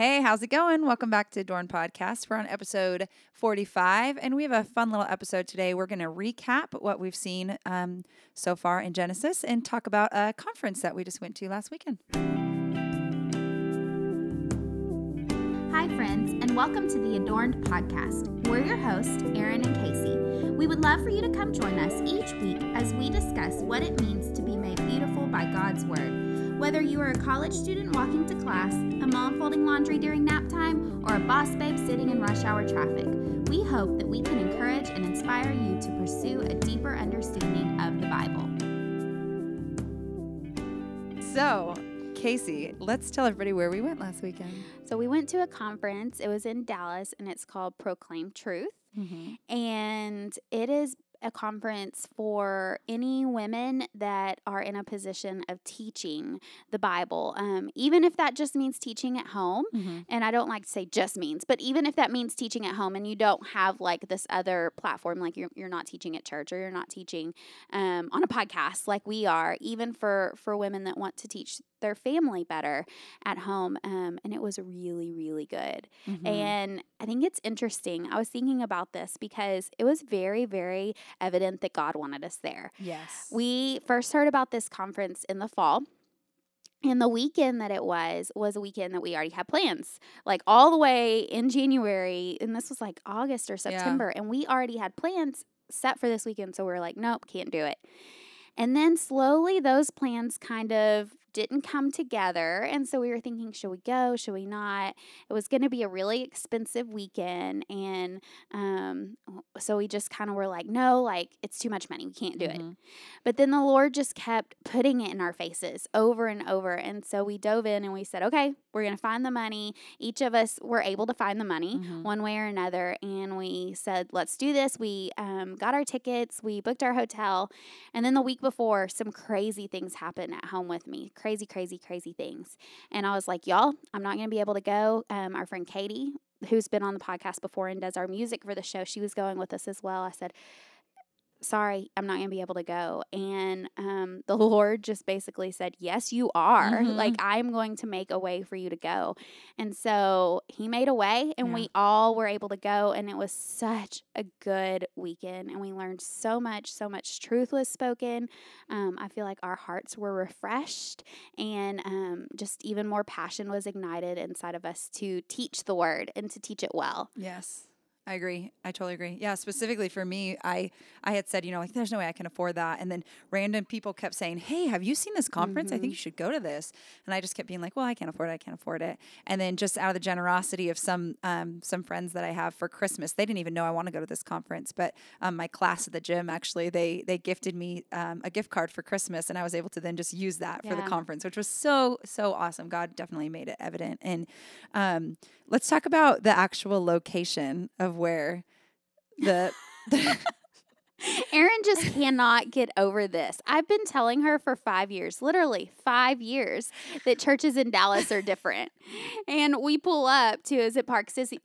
Hey, how's it going? Welcome back to Adorned Podcast. We're on episode 45, and we have a fun little episode today. We're going to recap what we've seen um, so far in Genesis and talk about a conference that we just went to last weekend. Hi, friends, and welcome to the Adorned Podcast. We're your hosts, Erin and Casey. We would love for you to come join us each week as we discuss what it means to be made beautiful by God's Word. Whether you are a college student walking to class, a mom folding laundry during nap time, or a boss babe sitting in rush hour traffic, we hope that we can encourage and inspire you to pursue a deeper understanding of the Bible. So, Casey, let's tell everybody where we went last weekend. So, we went to a conference. It was in Dallas, and it's called Proclaim Truth. Mm-hmm. And it is a conference for any women that are in a position of teaching the Bible, um, even if that just means teaching at home. Mm-hmm. And I don't like to say just means, but even if that means teaching at home and you don't have like this other platform, like you're, you're not teaching at church or you're not teaching um, on a podcast like we are, even for, for women that want to teach their family better at home. Um, and it was really, really good. Mm-hmm. And I think it's interesting. I was thinking about this because it was very, very evident that God wanted us there. yes. We first heard about this conference in the fall. And the weekend that it was was a weekend that we already had plans, like all the way in January. And this was like August or September. And we already had plans set for this weekend. So we were like, nope, can't do it. And then slowly those plans kind of didn't come together. And so we were thinking, should we go? Should we not? It was going to be a really expensive weekend. And um, so we just kind of were like, no, like it's too much money. We can't do it. Mhm. But then the Lord just kept putting it in our faces over and over. And so we dove in and we said, okay, we're going to find the money. Each of us were able to find the money Mhm. one way or another. And we said, let's do this. We um, got our tickets, we booked our hotel. And then the week before, some crazy things happened at home with me crazy, crazy, crazy things. And I was like, y'all, I'm not going to be able to go. Um, our friend Katie, who's been on the podcast before and does our music for the show, she was going with us as well. I said, sorry, I'm not going to be able to go. And um, the Lord just basically said, yes, you are. Mhm. Like, I'm going to make a way for you to go. And so he made a way, and Yeah. we all were able to go. And it was such a good weekend. And we learned so much, so much truth was spoken. Um, I feel like our hearts were refreshed, and um, just even more passion was ignited inside of us to teach the word and to teach it well. Yes. I agree. I totally agree. Yeah, specifically for me, I I had said, you know, like there's no way I can afford that. And then random people kept saying, "Hey, have you seen this conference? I think you should go to this." And I just kept being like, "Well, I can't afford it. I can't afford it." And then just out of the generosity of some um, some friends that I have for Christmas, they didn't even know I want to go to this conference, but um, my class at the gym actually they they gifted me um, a gift card for Christmas, and I was able to then just use that for the conference, which was so so awesome. God definitely made it evident. And um, let's talk about the actual location of where the, the Erin just cannot get over this. I've been telling her for five years, literally five years, that churches in Dallas are different. And we pull up to is it Park City,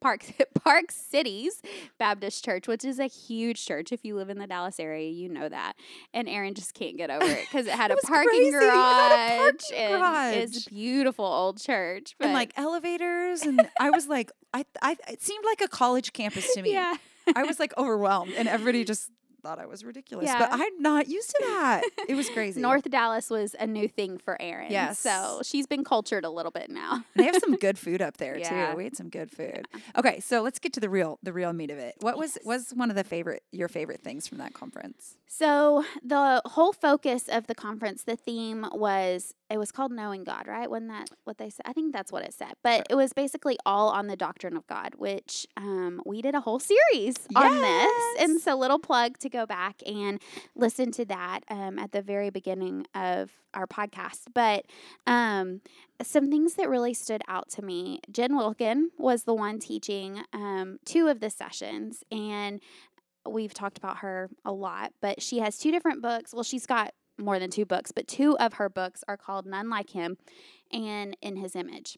Park Park Cities Baptist Church, which is a huge church. If you live in the Dallas area, you know that. And Erin just can't get over it because it had a parking crazy. Garage a parking and it's garage. a beautiful old church. and but- like elevators, and I was like, I, I it seemed like a college campus to me. yeah. I was like overwhelmed, and everybody just thought I was ridiculous. But I'm not used to that. It was crazy. North Dallas was a new thing for Erin. Yes. So she's been cultured a little bit now. they have some good food up there Yeah. too. We had some good food. Okay, so let's get to the real the real meat of it. What was Yes. was one of the favorite your favorite things from that conference? So the whole focus of the conference, the theme was it was called knowing God, right? Wasn't that what they said? I think that's what it said. But it was basically all on the doctrine of God, which um, we did a whole series on this. And Yes. so little plug to go back and listen to that um, at the very beginning of our podcast. But um, some things that really stood out to me. Jen Wilkin was the one teaching um, two of the sessions, and we've talked about her a lot, but she has two different books. Well, she's got more than two books, but two of her books are called None Like Him and In His Image.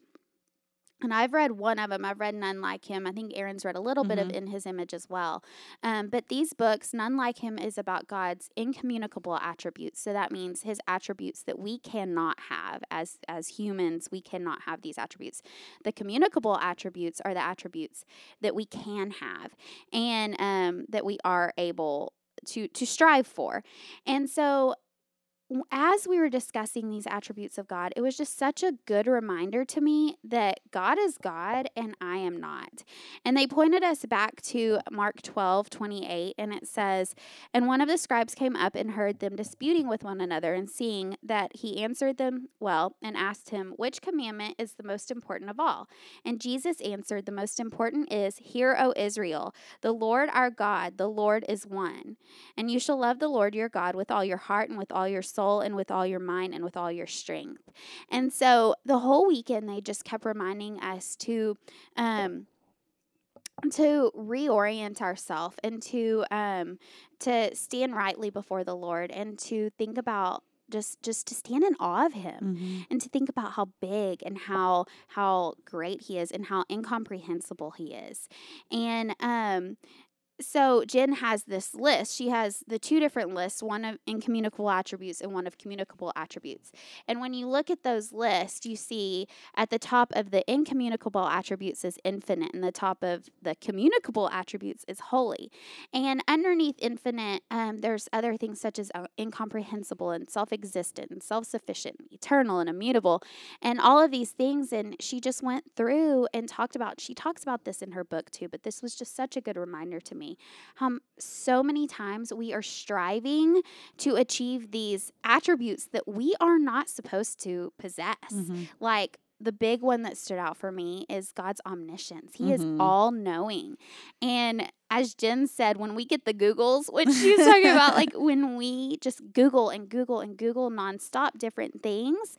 And I've read one of them. I've read None Like Him. I think Erin's read a little mm-hmm. bit of mm-hmm. In His Image as well. Um, but these books, None Like Him, is about God's incommunicable attributes. So that means His attributes that we cannot have as as humans. We cannot have these attributes. The communicable attributes are the attributes that we can have, and um, that we are able to to strive for. And so as we were discussing these attributes of God, it was just such a good reminder to me that God is God and I am not. And they pointed us back to Mark 12, 28, and it says, And one of the scribes came up and heard them disputing with one another, and seeing that he answered them well, and asked him, Which commandment is the most important of all? And Jesus answered, The most important is, Hear, O Israel, the Lord our God, the Lord is one. And you shall love the Lord your God with all your heart and with all your soul and with all your mind and with all your strength. And so the whole weekend, they just kept reminding us to, um, to reorient ourselves and to um, to stand rightly before the Lord and to think about just just to stand in awe of him mm-hmm. and to think about how big and how how great he is and how incomprehensible he is and um so Jen has this list. She has the two different lists, one of incommunicable attributes and one of communicable attributes. And when you look at those lists, you see at the top of the incommunicable attributes is infinite, and the top of the communicable attributes is holy. And underneath infinite, um, there's other things such as uh, incomprehensible and self-existent and self-sufficient, eternal and immutable, and all of these things. And she just went through and talked about. She talks about this in her book too, but this was just such a good reminder to me me. Um, so many times we are striving to achieve these attributes that we are not supposed to possess. Mm-hmm. Like the big one that stood out for me is God's omniscience. He mm-hmm. is all knowing. And as Jen said, when we get the Googles, which she's talking about, like when we just Google and Google and Google nonstop different things,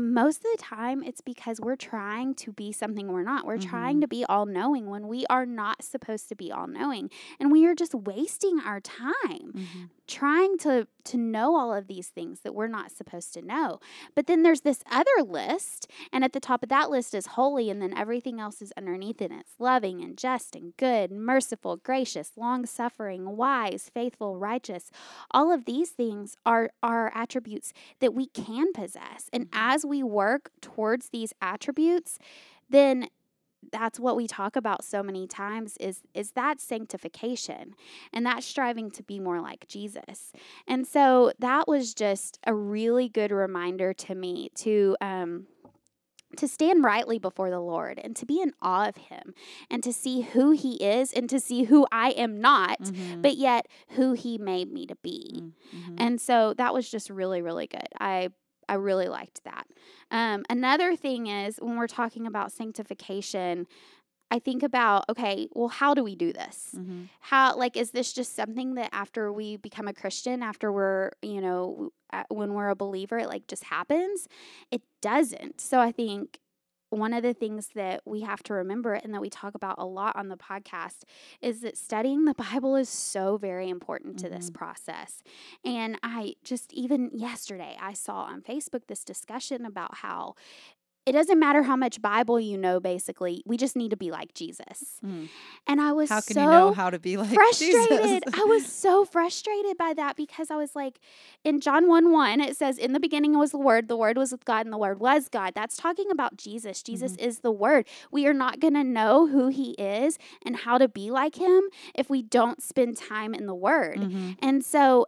most of the time it's because we're trying to be something we're not. We're mm-hmm. trying to be all knowing when we are not supposed to be all knowing. And we are just wasting our time mm-hmm. Trying to to know all of these things that we're not supposed to know. But then there's this other list, and at the top of that list is holy, and then everything else is underneath it. It's loving and just and good, merciful, gracious, long suffering, wise, faithful, righteous. All of these things are, are attributes that we can possess. And mm-hmm. as we work towards these attributes, then that's what we talk about so many times is is that sanctification and that striving to be more like Jesus. And so that was just a really good reminder to me to um to stand rightly before the Lord and to be in awe of Him and to see who He is and to see who I am not, mm-hmm. but yet who He made me to be. Mm-hmm. And so that was just really, really good. I I really liked that. Um, another thing is when we're talking about sanctification, I think about, okay, well, how do we do this? Mm-hmm. How, like, is this just something that after we become a Christian, after we're, you know, when we're a believer, it like just happens? It doesn't. So I think one of the things that we have to remember and that we talk about a lot on the podcast is that studying the Bible is so very important to mm-hmm. this process. And I just, even yesterday, I saw on Facebook this discussion about how it doesn't matter how much Bible you know, basically. We just need to be like Jesus. Mm. And I was How can so you know how to be like frustrated. I was so frustrated by that because I was like, in John 1 1, it says, In the beginning was the Word, the Word was with God, and the Word was God. That's talking about Jesus. Jesus mm-hmm. is the Word. We are not going to know who He is and how to be like Him if we don't spend time in the Word. Mm-hmm. And so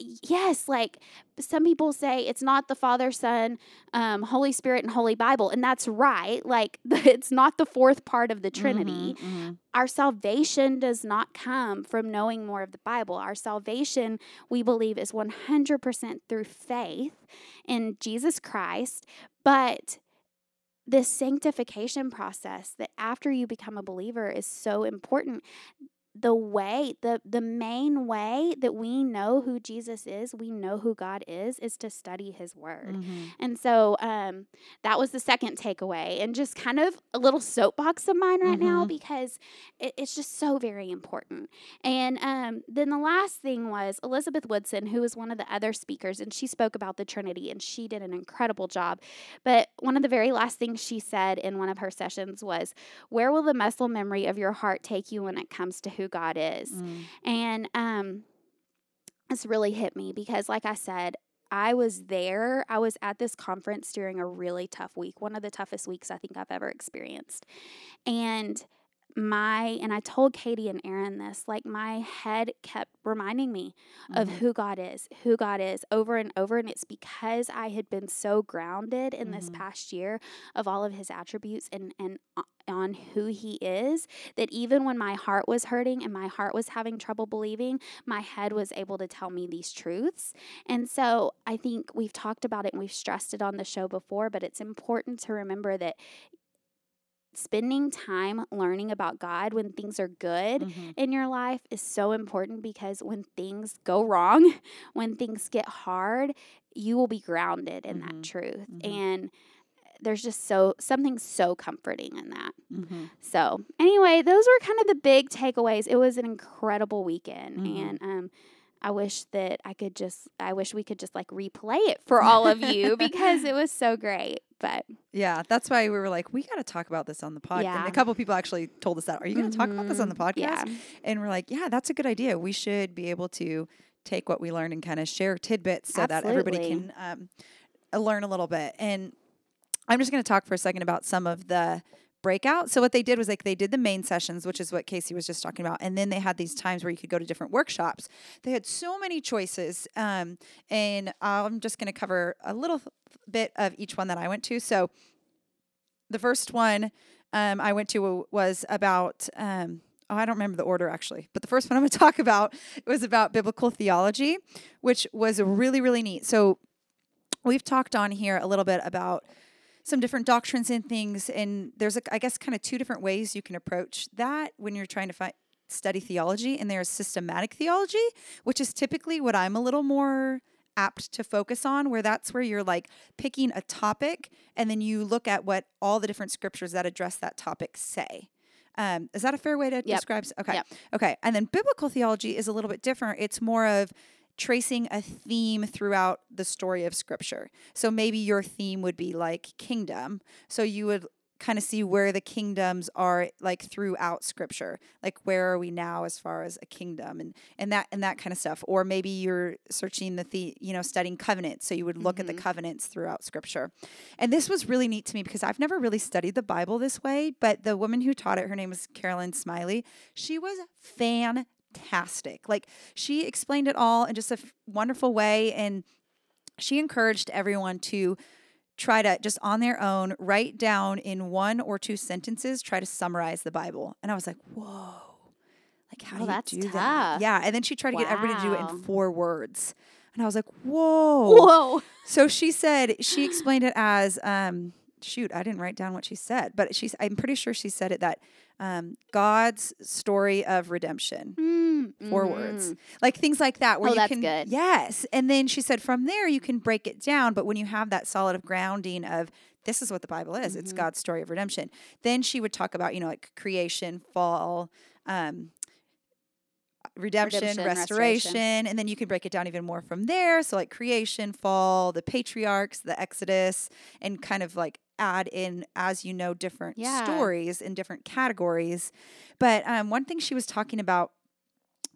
yes, like some people say it's not the Father, Son, um, Holy Spirit, and Holy Bible. And that's right. Like it's not the fourth part of the Trinity. Mm-hmm, mm-hmm. Our salvation does not come from knowing more of the Bible. Our salvation, we believe, is 100% through faith in Jesus Christ. But this sanctification process that after you become a believer is so important the way, the the main way that we know who Jesus is, we know who God is, is to study His Word. Mm-hmm. And so um, that was the second takeaway, and just kind of a little soapbox of mine right now Mhm. because it, it's just so very important. And um, then the last thing was Elizabeth Woodson, who was one of the other speakers, and she spoke about the Trinity, and she did an incredible job. But one of the very last things she said in one of her sessions was, Where will the muscle memory of your heart take you when it comes to who God is? Mm. And um, this really hit me because, like I said, I was there. I was at this conference during a really tough week, one of the toughest weeks I think I've ever experienced. And my, and I told Katie and Erin this, like my head kept reminding me of Mhm. who God is, who God is over and over. And it's because I had been so grounded in this Mhm. past year of all of his attributes and, and on who he is that even when my heart was hurting and my heart was having trouble believing, my head was able to tell me these truths. And so I think we've talked about it and we've stressed it on the show before, but it's important to remember that spending time learning about God when things are good Mhm. in your life is so important because when things go wrong, when things get hard, you will be grounded in Mhm. that truth. Mhm. And there's just so something so comforting in that. Mhm. So, anyway, those were kind of the big takeaways. It was an incredible weekend Mhm. and um I wish that I could just I wish we could just like replay it for all of you because it was so great. But Yeah, that's why we were like, we got to talk about this on the podcast. And Yeah. a couple people actually told us that. Are you going to talk about this on the Mhm. podcast? Yeah. And we're like, yeah, that's a good idea. We should be able to take what we learned and kind of share tidbits so that everybody can um, learn a little bit. And I'm just going to talk for a second about some of the breakout. So what they did was like they did the main sessions, which is what Casey was just talking about, and then they had these times where you could go to different workshops. They had so many choices, um, and I'm just going to cover a little bit of each one that I went to. So the first one um, I went to was about. Um, Oh, I don't remember the order actually, but the first one I'm going to talk about was about biblical theology, which was really, really neat. So, we've talked on here a little bit about some different doctrines and things, and there's, a, I guess, kind of two different ways you can approach that when you're trying to find study theology, and there's systematic theology, which is typically what I'm a little more apt to focus on, where that's where you're like picking a topic and then you look at what all the different scriptures that address that topic say. Um, is that a fair way to Yep. describe? Okay. Yep. Okay. And then biblical theology is a little bit different. It's more of tracing a theme throughout the story of scripture. So maybe your theme would be like kingdom. So you would kind of see where the kingdoms are like throughout scripture like where are we now as far as a kingdom and and that and that kind of stuff or maybe you're searching the, the you know studying covenants so you would look at the Mhm. covenants throughout scripture and this was really neat to me because i've never really studied the bible this way but the woman who taught it her name was carolyn smiley she was fantastic like she explained it all in just a f- wonderful way and she encouraged everyone to try to just on their own write down in one or two sentences try to summarize the bible. And i was like whoa. Like how Oh, do you do that? yeah and then she tried to get everybody to do it in four words. And i was like whoa. Whoa. so she said she explained it as um shoot i didn't write down what she said but she's i'm pretty sure she said it that um, god's story of redemption Mm, four words like things like that where Oh, you that's can good. yes and then she said from there you can break it down but when you have that solid of grounding of this is what the bible is it's Mhm. god's story of redemption then she would talk about you know like creation fall um redemption, Redemption, restoration, restoration. and then you can break it down even more from there so like creation fall the patriarchs the exodus and kind of like add in as you know different Yeah. stories in different categories but um, one thing she was talking about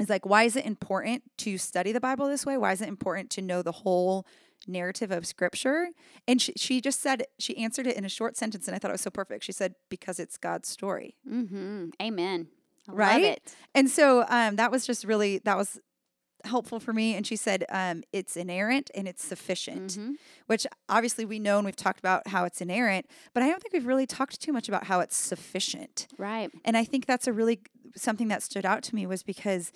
is like why is it important to study the bible this way why is it important to know the whole narrative of scripture and she, she just said she answered it in a short sentence and i thought it was so perfect she said because it's god's story Mm-hmm. Amen. I Right? And so um, that was just really that was helpful for me and she said um, it's inerrant and it's sufficient Mhm. which obviously we know and we've talked about how it's inerrant but i don't think we've really talked too much about how it's sufficient Right. and I think that's a really something that stood out to me was because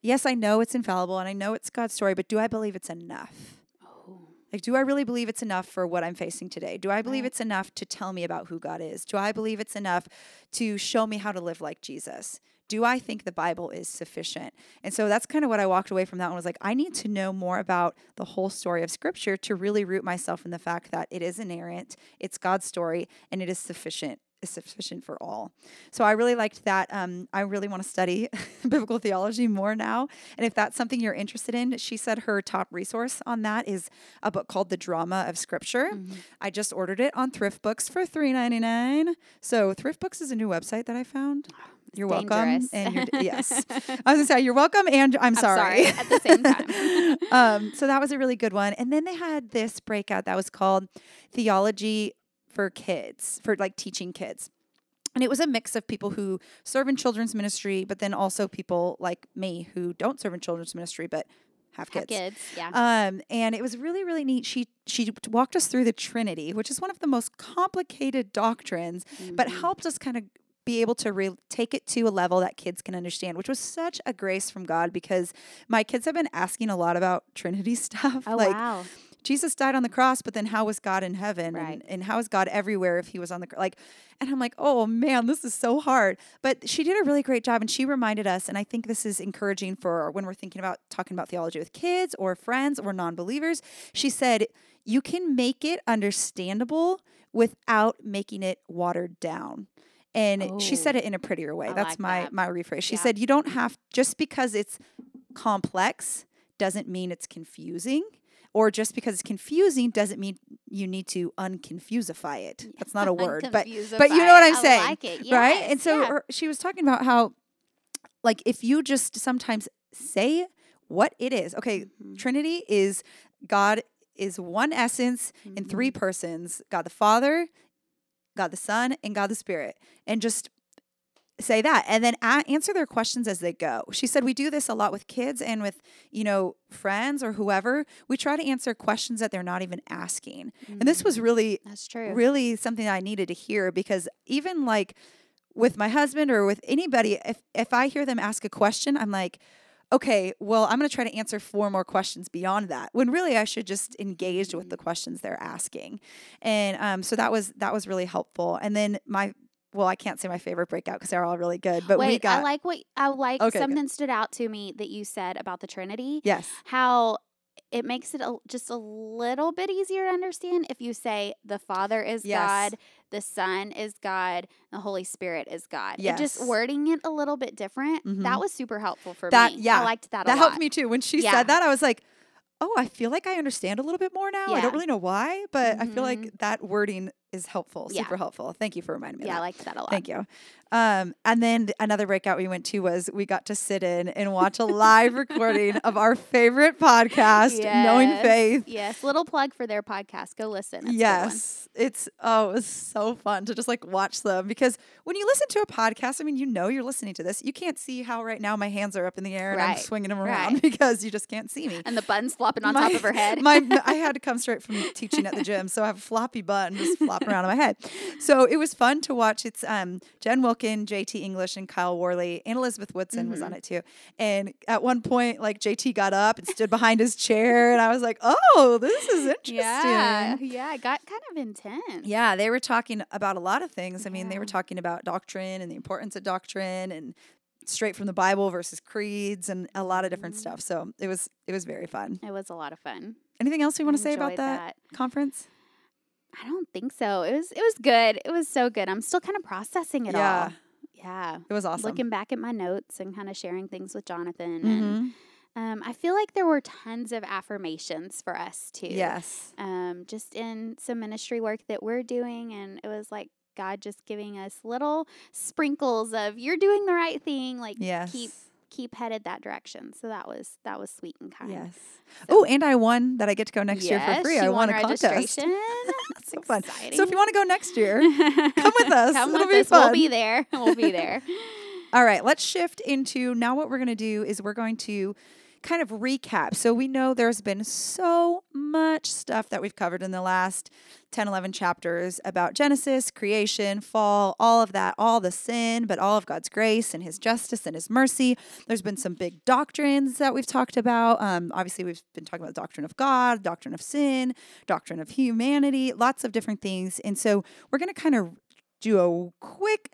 yes, I know it's infallible and I know it's God's story, but do I believe it's enough? Oh. Like, do I really believe it's enough for what I'm facing today? Do I believe Right. it's enough to tell me about who God is? Do I believe it's enough to show me how to live like Jesus? Do I think the Bible is sufficient? And so that's kind of what I walked away from that one was like, I need to know more about the whole story of Scripture to really root myself in the fact that it is inerrant, it's God's story, and it is sufficient is sufficient for all. So I really liked that. Um, I really want to study biblical theology more now. And if that's something you're interested in, she said her top resource on that is a book called The Drama of Scripture. Mm-hmm. I just ordered it on Thrift Books for $3.99. So Thrift Books is a new website that I found. You're welcome. And you're, yes, I was gonna say you're welcome, and I'm, I'm sorry. sorry. at the same time. um, so that was a really good one. And then they had this breakout that was called Theology for kids, for like teaching kids. And it was a mix of people who serve in children's ministry, but then also people like me who don't serve in children's ministry, but have kids. Have kids, yeah. Um, and it was really, really neat. She she walked us through the Trinity, which is one of the most complicated doctrines, mm-hmm. but helped us kind of be able to re- take it to a level that kids can understand, which was such a grace from God because my kids have been asking a lot about Trinity stuff. Oh, like, wow. Jesus died on the cross, but then how was God in heaven? Right. And, and how is God everywhere if he was on the like and I'm like, "Oh man, this is so hard." But she did a really great job and she reminded us and I think this is encouraging for when we're thinking about talking about theology with kids or friends or non-believers. She said, "You can make it understandable without making it watered down." And oh, she said it in a prettier way. I That's like my that. my rephrase. She yeah. said, "You don't have just because it's complex doesn't mean it's confusing." or just because it's confusing doesn't mean you need to unconfusify it. That's not a word, but but you know what I'm saying, like yes, right? And so yeah. her, she was talking about how, like, if you just sometimes say what it is. Okay, mm-hmm. Trinity is God is one essence mm-hmm. in three persons: God the Father, God the Son, and God the Spirit, and just say that and then answer their questions as they go. She said we do this a lot with kids and with, you know, friends or whoever. We try to answer questions that they're not even asking. Mm-hmm. And this was mm. really That's true. really something I needed to hear because even like with my husband or with anybody if if I hear them ask a question, I'm like okay, well, I'm going to try to answer four more questions beyond that. When really I should just engage with the mm. questions they're asking, and um, so that was that was really helpful. And then my well, I can't say my favorite breakout because they're all really good. But Wait, we got. I like what I like. Okay, something good. stood out to me that you said about the Trinity. Yes. How it makes it a, just a little bit easier to understand if you say the Father is yes. God, the Son is God, the Holy Spirit is God. Yes. Just wording it a little bit different. Mm-hmm. That was super helpful for that, me. Yeah, I liked that. That helped me too. When she yeah. said that, I was like, oh, I feel like I understand a little bit more now. Yeah. I don't really know why, but mm-hmm. I feel like mm-hmm. that wording is helpful, super yeah. helpful. Thank you for reminding me. Yeah, I liked that a lot. Thank you. Um, and then another breakout we went to was we got to sit in and watch a live recording of our favorite podcast, yes. Knowing Faith. Yes, little plug for their podcast. Go listen. It's yes, it's oh, it was so fun to just like watch them because when you listen to a podcast, I mean, you know you're listening to this. You can't see how right now my hands are up in the air and right. I'm swinging them around right. because you just can't see me. And the bun's flopping on my, top of her head. my I had to come straight from teaching at the gym, so I have a floppy bun just flopping around in my head. So it was fun to watch. It's um Jen JT English, and Kyle Worley, and Elizabeth Woodson mm-hmm. was on mm-hmm. it too. And at one point, like JT got up and stood behind his chair, and I was like, "Oh, this is interesting." Yeah, yeah, it got kind of intense. Yeah, they were talking about a lot of things. I mean, they were talking about doctrine and the importance of doctrine, and straight from the Bible versus creeds, and a lot of different mm-hmm. stuff. So it was it was very fun. It was a lot of fun. Anything else you want to say about that, that conference? I don't think so. It was it was good. It was so good. I'm still kind of processing it yeah. all. Yeah. It was awesome. Looking back at my notes and kind of sharing things with Jonathan mm-hmm. and um, I feel like there were tons of affirmations for us too. Yes. Um, just in some ministry work that we're doing, and it was like God just giving us little sprinkles of "you're doing the right thing." Like, yes. keep keep headed that direction. So that was that was sweet and kind. Yes. So, oh, and I won that I get to go next yes, year for free. I won, won a contest. That's so fun. So if you want to go next year, come with us. come It'll with us. Fun. We'll be there. We'll be there. All right, let's shift into now what we're going to do is we're going to kind of recap. So we know there's been so much stuff that we've covered in the last 10, 11 chapters about Genesis, creation, fall, all of that, all the sin, but all of God's grace and His justice and His mercy. There's been some big doctrines that we've talked about. Um, obviously, we've been talking about the doctrine of God, doctrine of sin, doctrine of humanity, lots of different things. And so we're going to kind of do a quick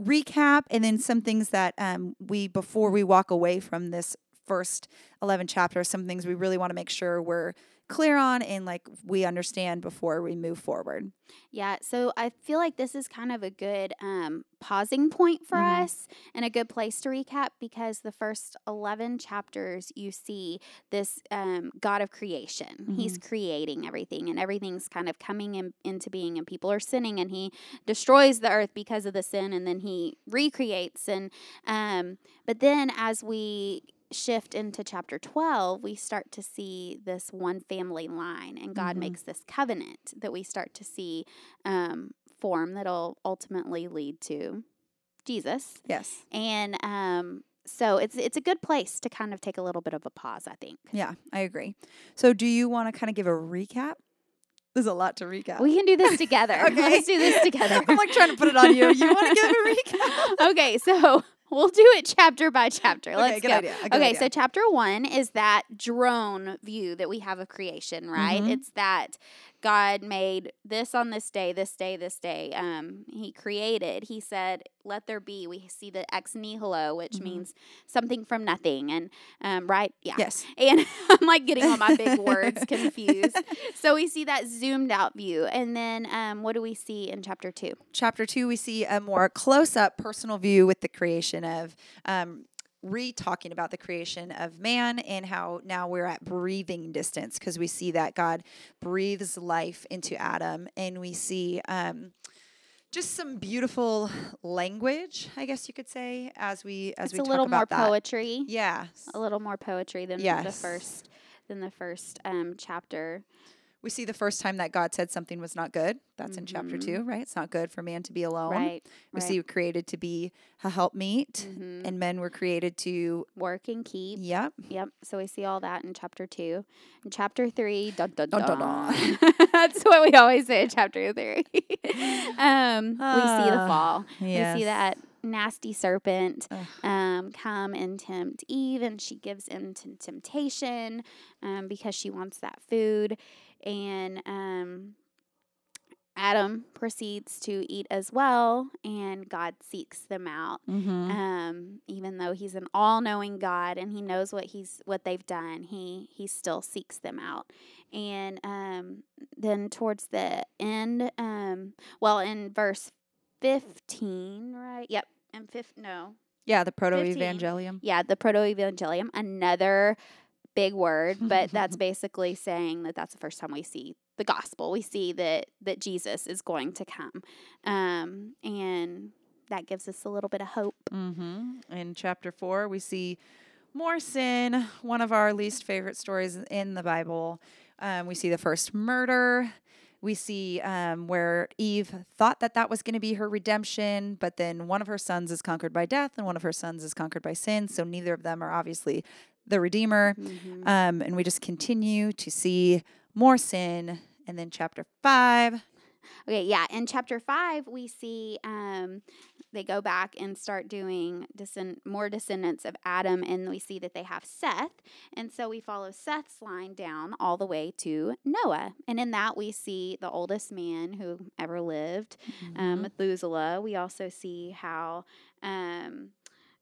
recap and then some things that um, we before we walk away from this first 11 chapters some things we really want to make sure we're clear on and like we understand before we move forward. Yeah, so I feel like this is kind of a good um, pausing point for mm-hmm. us and a good place to recap because the first 11 chapters you see this um, God of creation. Mm-hmm. He's creating everything and everything's kind of coming in, into being and people are sinning and he destroys the earth because of the sin and then he recreates and um, but then as we shift into chapter 12, we start to see this one family line, and God mm-hmm. makes this covenant that we start to see um, form that'll ultimately lead to Jesus. Yes. And um, so it's it's a good place to kind of take a little bit of a pause, I think. Yeah, I agree. So do you want to kind of give a recap? There's a lot to recap. We can do this together. okay. Let's do this together. I'm like trying to put it on you. You want to give a recap? okay, so We'll do it chapter by chapter. Let's okay, go. Idea, okay, idea. so chapter one is that drone view that we have of creation, right? Mm-hmm. It's that God made this on this day, this day, this day. Um, he created. He said, "Let there be." We see the ex nihilo, which mm-hmm. means something from nothing, and um, right, yeah, yes. And I'm like getting all my big words confused. So we see that zoomed out view, and then um, what do we see in chapter two? Chapter two, we see a more close up, personal view with the creation of um, re talking about the creation of man and how now we're at breathing distance because we see that God breathes life into Adam and we see um, just some beautiful language, I guess you could say, as we as it's we a little more that. poetry. Yeah, a little more poetry than yes. the first than the first um, chapter. We see the first time that God said something was not good. That's mm-hmm. in chapter two, mm-hmm. right? It's not good for man to be alone. Right. We right. see we're created to be a helpmeet, mm-hmm. and men were created to work and keep. Yep. Yep. So we see all that in chapter two. In chapter three, dun, dun, dun. dun, dun, That's what we always say in chapter three. um, uh, we see the ah, fall. Yes. We see that nasty serpent um, come and tempt Eve, and she gives in to temptation um, because she wants that food and um, Adam proceeds to eat as well, and God seeks them out. Mm-hmm. Um, even though He's an all-knowing God and He knows what He's what they've done, He He still seeks them out. And um, then towards the end, um, well, in verse fifteen, right? Yep, and fifth, no, yeah, the proto evangelium. Yeah, the proto evangelium. Another big word, but that's basically saying that that's the first time we see the gospel. We see that that Jesus is going to come, um, and that gives us a little bit of hope. Mm-hmm. In chapter four, we see more sin. One of our least favorite stories in the Bible. Um, we see the first murder. We see um, where Eve thought that that was going to be her redemption, but then one of her sons is conquered by death and one of her sons is conquered by sin. So neither of them are obviously the Redeemer. Mm-hmm. Um, and we just continue to see more sin. And then chapter five. Okay, yeah. In chapter five, we see um, they go back and start doing descend- more descendants of Adam, and we see that they have Seth. And so we follow Seth's line down all the way to Noah. And in that, we see the oldest man who ever lived, um, mm-hmm. um, Methuselah. We also see how. Um,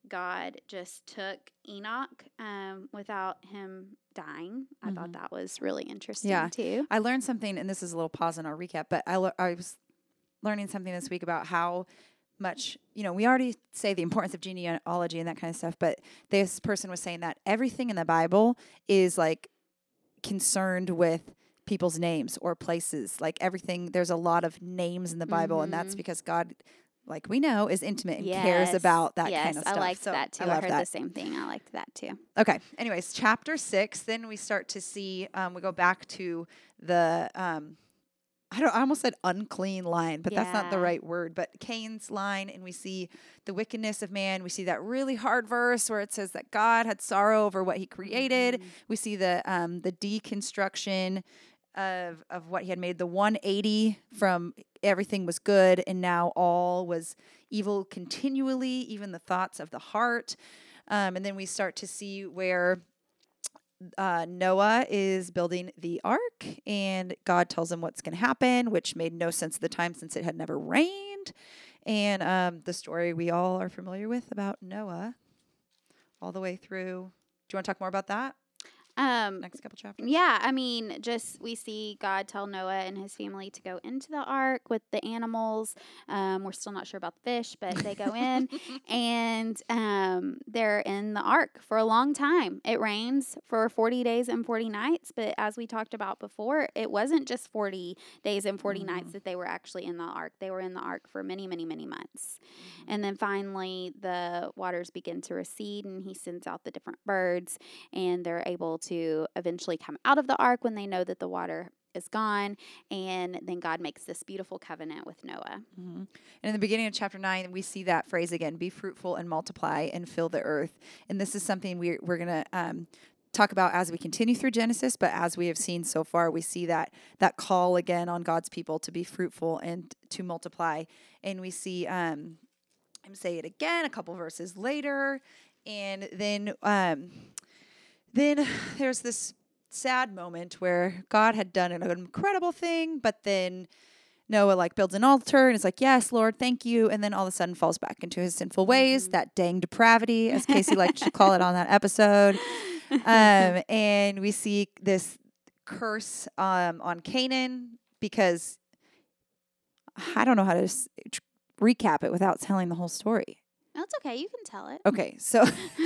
God just took Enoch um, without him dying. I mm-hmm. thought that was really interesting yeah. too. I learned something, and this is a little pause in our recap, but I, le- I was learning something this week about how much, you know, we already say the importance of genealogy and that kind of stuff, but this person was saying that everything in the Bible is like concerned with people's names or places. Like everything, there's a lot of names in the Bible, mm-hmm. and that's mm-hmm. because God like we know, is intimate and yes. cares about that yes, kind of stuff. I liked so that too. I, I heard that. the same thing. I liked that too. Okay. Anyways, chapter six. Then we start to see. Um, we go back to the. Um, I don't. I almost said unclean line, but yeah. that's not the right word. But Cain's line, and we see the wickedness of man. We see that really hard verse where it says that God had sorrow over what He created. Mm-hmm. We see the um, the deconstruction of of what he had made the 180 from everything was good and now all was evil continually even the thoughts of the heart um, and then we start to see where uh, Noah is building the ark, and God tells him what's going to happen, which made no sense at the time since it had never rained. And um, the story we all are familiar with about Noah, all the way through. Do you want to talk more about that? Um, Next couple chapters. Yeah, I mean, just we see God tell Noah and his family to go into the ark with the animals. Um, we're still not sure about the fish, but they go in and um, they're in the ark for a long time. It rains for 40 days and 40 nights, but as we talked about before, it wasn't just 40 days and 40 nights that they were actually in the ark. They were in the ark for many, many, many months. And then finally, the waters begin to recede, and he sends out the different birds, and they're able to eventually come out of the ark when they know that the water is gone. And then God makes this beautiful covenant with Noah. And in the beginning of chapter 9, we see that phrase again be fruitful and multiply and fill the earth. And this is something we're, we're going to um, talk about as we continue through Genesis. But as we have seen so far, we see that, that call again on God's people to be fruitful and to multiply. And we see um, him say it again a couple verses later. And then, um, then there's this sad moment where God had done an incredible thing, but then Noah like builds an altar and is like, "Yes, Lord, thank you," and then all of a sudden falls back into his sinful ways, that dang depravity, as Casey liked to call it on that episode. Um, and we see this curse um, on Canaan because I don't know how to s- recap it without telling the whole story. That's okay. You can tell it. Okay, so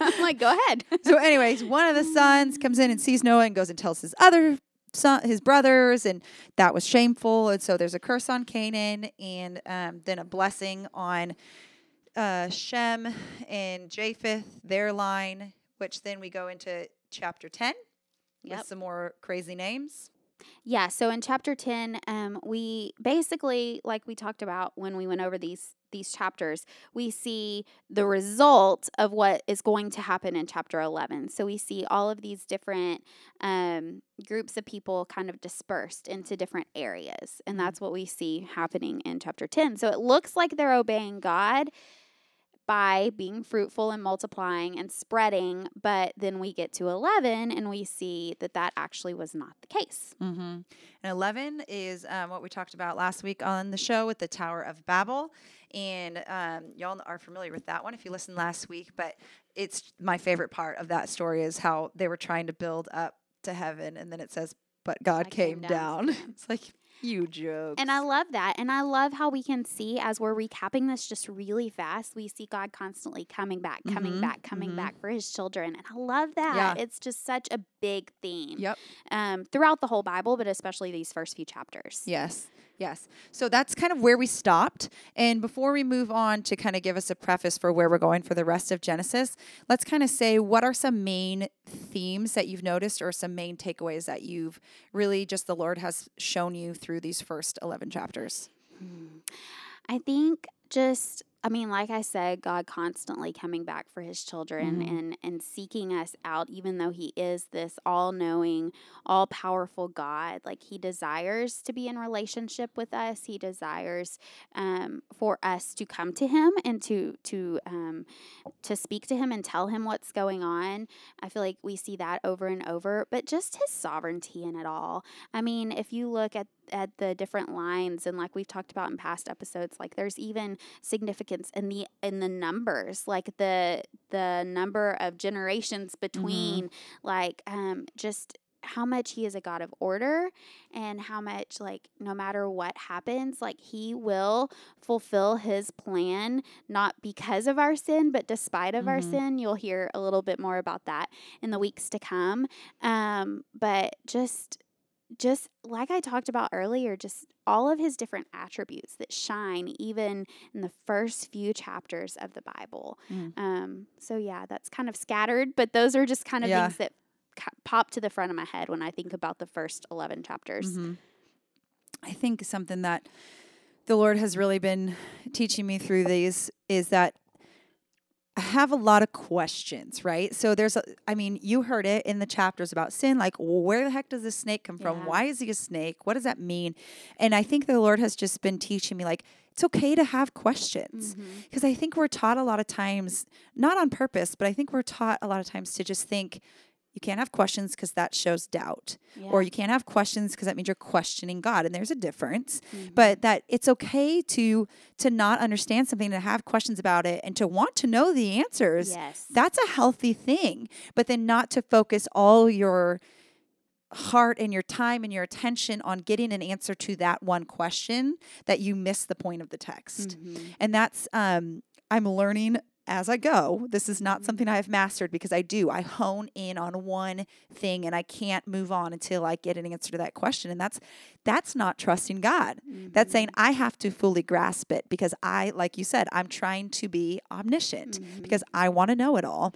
I'm like, go ahead. so anyways, one of the sons comes in and sees Noah and goes and tells his other son, his brothers, and that was shameful. And so there's a curse on Canaan, and um, then a blessing on uh, Shem and Japheth, their line. Which then we go into chapter ten Yep. with some more crazy names. Yeah, so in chapter 10, um, we basically, like we talked about when we went over these these chapters, we see the result of what is going to happen in chapter 11. So we see all of these different um, groups of people kind of dispersed into different areas. And that's what we see happening in chapter 10. So it looks like they're obeying God by being fruitful and multiplying and spreading. But then we get to 11 and we see that that actually was not the case. Mm-hmm. And 11 is um, what we talked about last week on the show with the Tower of Babel. And um, y'all are familiar with that one if you listened last week. But it's my favorite part of that story is how they were trying to build up to heaven. And then it says, but God came, came down. down. it's like, you joke. And I love that. And I love how we can see as we're recapping this just really fast, we see God constantly coming back, coming Mhm, back, coming mhm. back for his children. And I love that. Yeah. It's just such a big theme Yep. um, throughout the whole Bible, but especially these first few chapters. Yes. Yes. So that's kind of where we stopped. And before we move on to kind of give us a preface for where we're going for the rest of Genesis, let's kind of say what are some main themes that you've noticed or some main takeaways that you've really just the Lord has shown you through these first 11 chapters? Hmm. I think just I mean, like I said, God constantly coming back for his children Mhm. and and seeking us out, even though he is this all knowing, all powerful God. Like he desires to be in relationship with us. He desires um, for us to come to him and to to um, to speak to him and tell him what's going on. I feel like we see that over and over, but just his sovereignty in it all. I mean, if you look at at the different lines and like we've talked about in past episodes, like there's even significance in the in the numbers, like the the number of generations between like um just how much he is a God of order and how much like no matter what happens like he will fulfill his plan not because of our sin but despite of our Mhm. sin. You'll hear a little bit more about that in the weeks to come. Um but just just like I talked about earlier, just all of his different attributes that shine even in the first few chapters of the Bible. Mm. Um, so yeah, that's kind of scattered, but those are just kind of Yeah. things that pop to the front of my head when I think about the first 11 chapters. Mhm. I think something that the Lord has really been teaching me through these is that I have a lot of questions, right? So there's a, I mean, you heard it in the chapters about sin, like where the heck does this snake come from? Yeah. Why is he a snake? What does that mean? And I think the Lord has just been teaching me, like, it's okay to have questions. Mm-hmm. Because I think we're taught a lot of times, not on purpose, but I think we're taught a lot of times to just think You can't have questions because that shows doubt. Yeah. Or you can't have questions because that means you're questioning God. And there's a difference. Mhm. But that it's okay to to not understand something, to have questions about it, and to want to know the answers. yes. That's a healthy thing. But then not to focus all your heart and your time and your attention on getting an answer to that one question that you miss the point of the text. Mhm. And that's um I'm learning as I go. This is Mm-hmm. not something I have mastered because I do. I hone in on one thing and I can't move on until I get an answer to that question. And that's that's not trusting God. That's saying Mm-hmm. I have to fully grasp it because I, like you said, I'm trying to be omniscient Mhm. because I want to know it all.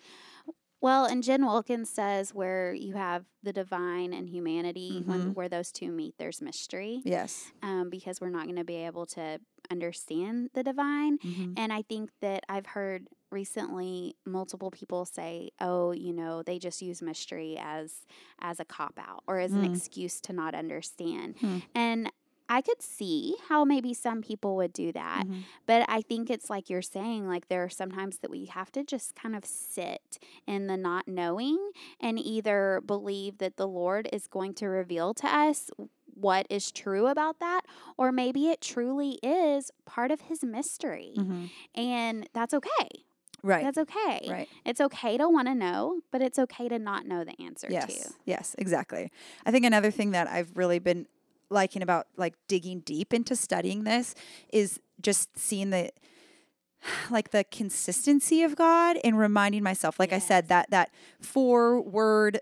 Well, and Jen Wilkins says where you have the divine and humanity, when Mhm. where those two meet, there's mystery. Yes. Um, because we're not going to be able to understand the divine. Mhm. And I think that I've heard recently multiple people say, "Oh, you know, they just use mystery as as a cop out or as an Mm. excuse to not understand." Hmm. And I could see how maybe some people would do that. Mhm. But I think it's like you're saying, like there are sometimes that we have to just kind of sit in the not knowing and either believe that the Lord is going to reveal to us what is true about that, or maybe it truly is part of his mystery. Mhm. And that's okay. Right. That's okay. right. It's okay to want to know, but it's okay to not know the answer Yes. too. Yes, exactly. I think another thing that I've really been liking about like digging deep into studying this is just seeing the like the consistency of God and reminding myself like I said that that four word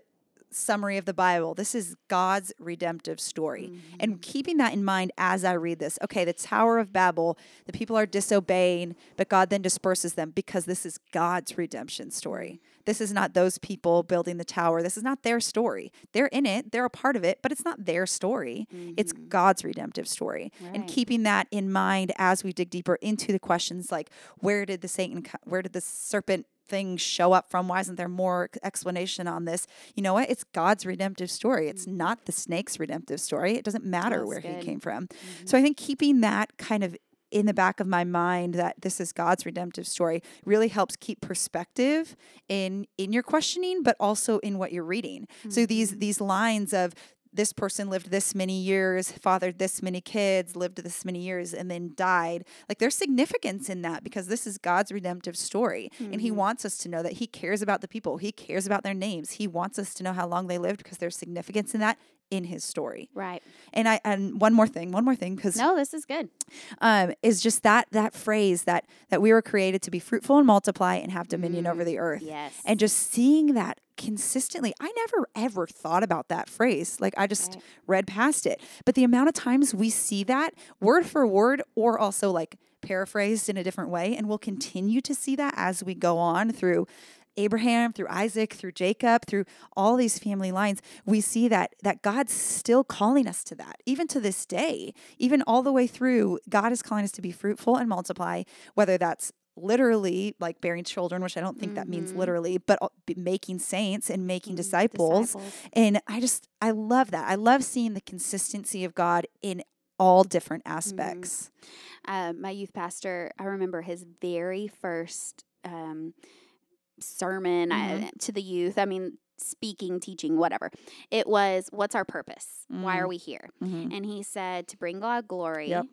summary of the Bible. This is God's redemptive story. Mm-hmm. and keeping that in mind as I read this okay the Tower of Babel the people are disobeying but God then disperses them because this is God's redemption story. This is not those people building the tower. This is not their story. They're in it. They're a part of it but it's not their story. It's Mhm. God's redemptive story. And keeping that in mind as we dig deeper into the questions like where did the Satan where did the serpent thing show up from? Why isn't there more explanation on this? You know what? It's God's redemptive story. It's not the snake's redemptive story. It doesn't matter That's where he came from. Mhm. so I think keeping that kind of in the back of my mind that this is God's redemptive story really helps keep perspective in in your questioning but also in what you're reading. So these these lines of this person lived this many years, fathered this many kids, lived this many years, and then died. Like there's significance in that because this is God's redemptive story. And He Mhm. wants us to know that He cares about the people, He cares about their names. He wants us to know how long they lived because there's significance in that in His story. Right. And I and one more thing, one more thing, because No, this is good. um, is just that that phrase that that we were created to be fruitful and multiply and have dominion over Mm, the earth. Yes. And just seeing that consistently, I never ever thought about that phrase. Like I just Right. read past it. But the amount of times we see that word for word, or also like paraphrased in a different way, and we'll continue to see that as we go on through Abraham, through Isaac, through Jacob, through all these family lines, we see that that God's still calling us to that. Even to this day, even all the way through, God is calling us to be fruitful and multiply, whether that's literally like bearing children, which I don't think that means Mhm. literally, but making saints and making Mm, disciples. And I just I love that. I love seeing the consistency of God in all different aspects. uh, my youth pastor, I remember his very first um, sermon Mhm. uh, to the youth. I mean, speaking, teaching, whatever. It was, What's our purpose? Why are we here? Mhm. And he said, To bring God glory, Yep.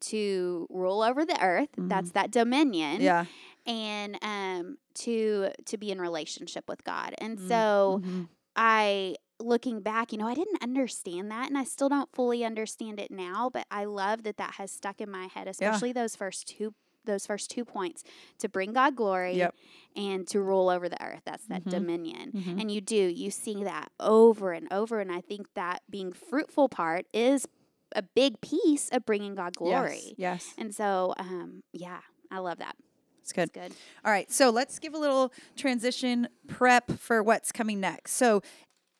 To rule over the earth. That's Mhm. that dominion. Yeah. And um, to to be in relationship with God. And Mm, so mhm. I looking back, you know, I didn't understand that and I still don't fully understand it now, but I love that that has stuck in my head, especially those first two those first two points to bring God glory Yep. and to rule over the earth. That's that Mhm. dominion. Mhm. And you do, you see that over and over and I think that being fruitful part is a big piece of bringing God glory. Yes. yes. And so um yeah, I love that. It's good. It's good. All right, so let's give a little transition prep for what's coming next. So,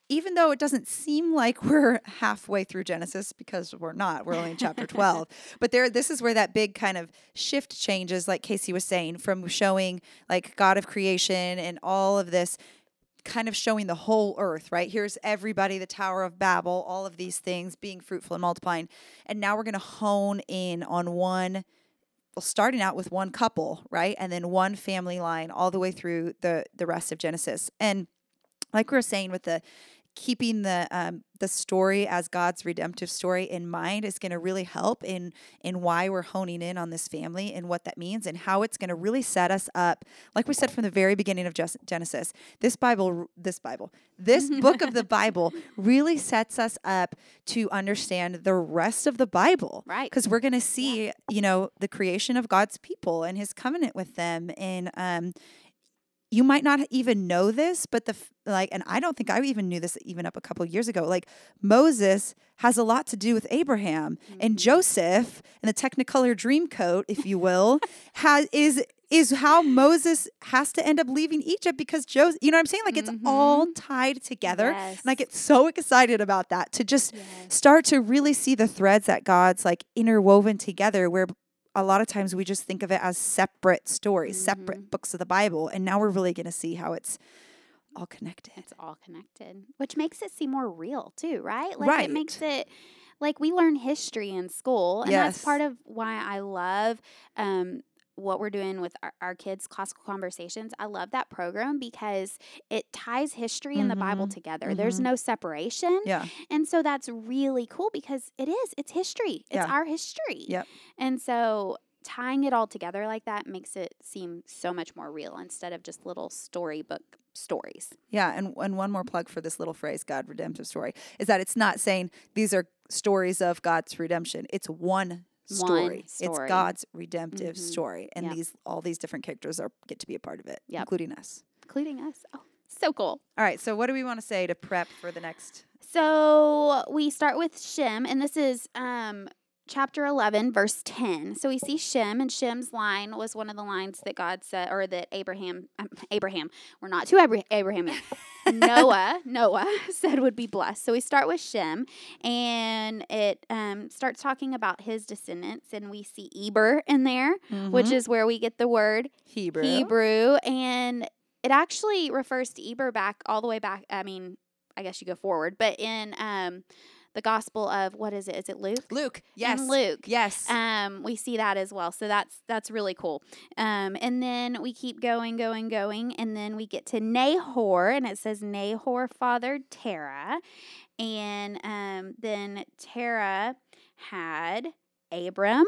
even though it doesn't seem like we're halfway through Genesis because we're not, we're only in chapter 12. But there this is where that big kind of shift changes like Casey was saying from showing like God of creation and all of this kind of showing the whole earth, right? Here's everybody, the Tower of Babel, all of these things being fruitful and multiplying. And now we're going to hone in on one well, starting out with one couple, right? And then one family line all the way through the the rest of Genesis. And like we were saying with the keeping the um, the story as God's redemptive story in mind is going to really help in in why we're honing in on this family and what that means and how it's going to really set us up. Like we said from the very beginning of Genesis, this Bible, this Bible, this book of the Bible really sets us up to understand the rest of the Bible, right? Because we're going to see, yeah. you know, the creation of God's people and His covenant with them and um you might not even know this, but the like, and I don't think I even knew this even up a couple years ago. Like Moses has a lot to do with Abraham mm-hmm. and Joseph and the Technicolor dream coat, if you will, has is is how Moses has to end up leaving Egypt because Joseph, you know what I'm saying? Like it's mm-hmm. all tied together. Yes. And I get so excited about that to just yes. start to really see the threads that God's like interwoven together where a lot of times we just think of it as separate stories, mm-hmm. separate books of the Bible. And now we're really going to see how it's all connected. It's all connected, which makes it seem more real too, right? Like right. it makes it like we learn history in school, and yes. that's part of why I love um, what we're doing with our, our, kids classical conversations i love that program because it ties history mm-hmm. and the bible together mm-hmm. there's no separation yeah and so that's really cool because it is it's history it's yeah. our history yep and so tying it all together like that makes it seem so much more real instead of just little storybook stories yeah and, and one more plug for this little phrase god redemptive story is that it's not saying these are stories of god's redemption it's one story. story. It's God's redemptive mm-hmm. story, and yep. these all these different characters are get to be a part of it, yep. including us, including us. Oh, so cool! All right, so what do we want to say to prep for the next? So we start with Shem, and this is um, chapter 11, verse 10. So we see Shem, and Shem's line was one of the lines that God said, or that Abraham, um, Abraham, we're not to Abra- Abraham Noah, Noah said would be blessed. So we start with Shem, and it um, starts talking about his descendants, and we see Eber in there, mm-hmm. which is where we get the word Hebrew. Hebrew, and it actually refers to Eber back all the way back. I mean, I guess you go forward, but in um, the gospel of what is it? Is it Luke? Luke, yes. In Luke. Yes. Um, we see that as well. So that's that's really cool. Um, and then we keep going, going, going, and then we get to Nahor, and it says Nahor fathered Terah. And um, then Terah had Abram,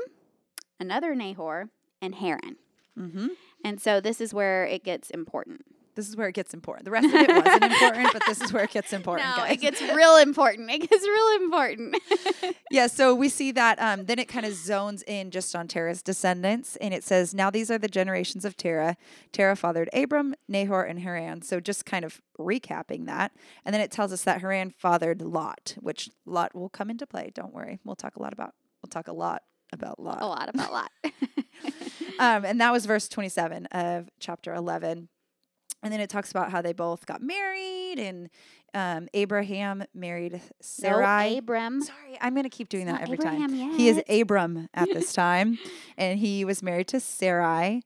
another Nahor, and Haran. Mm-hmm. And so this is where it gets important. This is where it gets important. The rest of it wasn't important, but this is where it gets important. No, guys. it gets real important. It gets real important. yeah, so we see that um, then it kind of zones in just on Terah's descendants, and it says, "Now these are the generations of Terah. Terah fathered Abram, Nahor, and Haran." So just kind of recapping that, and then it tells us that Haran fathered Lot, which Lot will come into play. Don't worry, we'll talk a lot about. We'll talk a lot about Lot. A lot about Lot. um, and that was verse twenty-seven of chapter eleven. And then it talks about how they both got married and um, Abraham married Sarai. No, Abram. Sorry, I'm going to keep doing it's that every Abraham time. Yet. He is Abram at this time. and he was married to Sarai.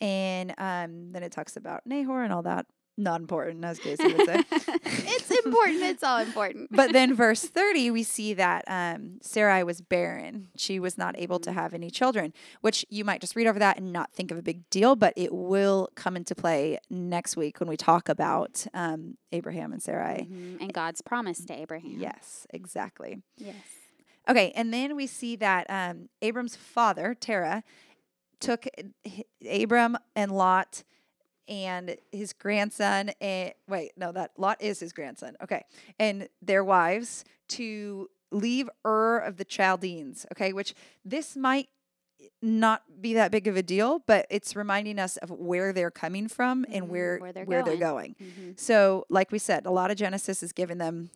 And um, then it talks about Nahor and all that not important, as Casey would say. it's important. It's all important. but then, verse 30, we see that um, Sarai was barren. She was not able to have any children, which you might just read over that and not think of a big deal, but it will come into play next week when we talk about um, Abraham and Sarai. Mm-hmm. And God's promise to Abraham. Yes, exactly. Yes. Okay, and then we see that um, Abram's father, Terah, took Abram and Lot and his grandson and wait no that lot is his grandson okay and their wives to leave ur of the chaldeans okay which this might not be that big of a deal but it's reminding us of where they're coming from and mm-hmm, where where they're where going, they're going. Mm-hmm. so like we said a lot of genesis is giving them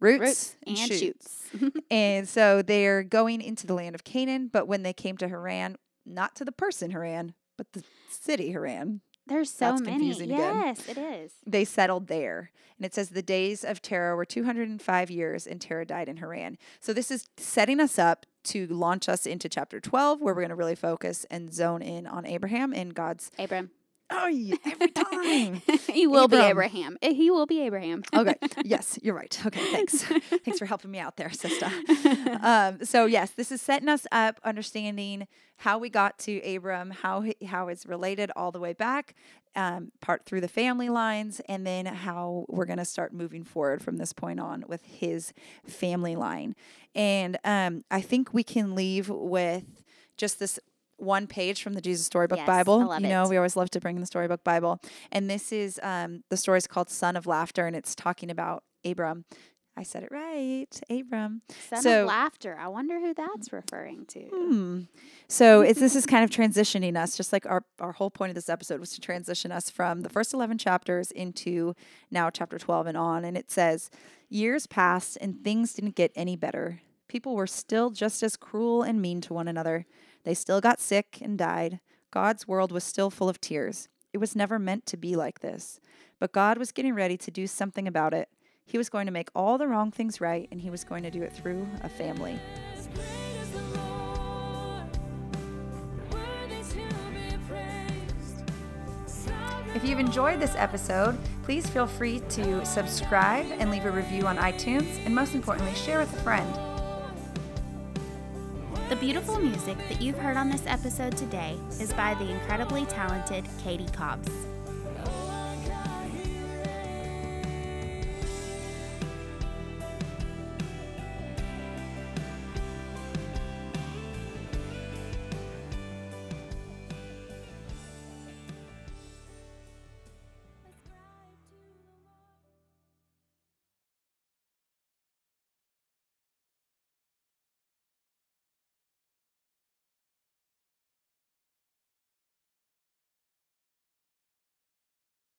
roots, roots and, and shoots, shoots. and so they're going into the land of canaan but when they came to haran not to the person haran but the city haran there's so That's many. confusing again. Yes, it is. They settled there. And it says the days of Terah were 205 years, and Terah died in Haran. So this is setting us up to launch us into chapter 12, where we're going to really focus and zone in on Abraham and God's Abram. Oh, yeah, every time. he will be Abraham. Eh, He will be Abraham. okay. Yes, you're right. Okay, thanks. thanks for helping me out there, sister. Um, so yes, this is setting us up, understanding how we got to Abram, how he, how it's related all the way back, um, part through the family lines, and then how we're going to start moving forward from this point on with his family line. And um, I think we can leave with just this one page from the Jesus Storybook Yes, Bible. You know, it. we always love to bring in the Storybook Bible. And this is um, the story is called Son of Laughter, and it's talking about Abram. I said it right, Abram. Son So- of laughter. I wonder who that's referring to. Hmm. So it's this is kind of transitioning us, just like our our whole point of this episode was to transition us from the first eleven chapters into now chapter twelve and on. And it says, years passed and things didn't get any better. People were still just as cruel and mean to one another. They still got sick and died. God's world was still full of tears. It was never meant to be like this. But God was getting ready to do something about it. He was going to make all the wrong things right, and he was going to do it through a family. As great as the Lord, worthy to be praised. If you've enjoyed this episode, please feel free to subscribe and leave a review on iTunes, and most importantly, share with a friend. The beautiful music that you've heard on this episode today is by the incredibly talented Katie Cobbs.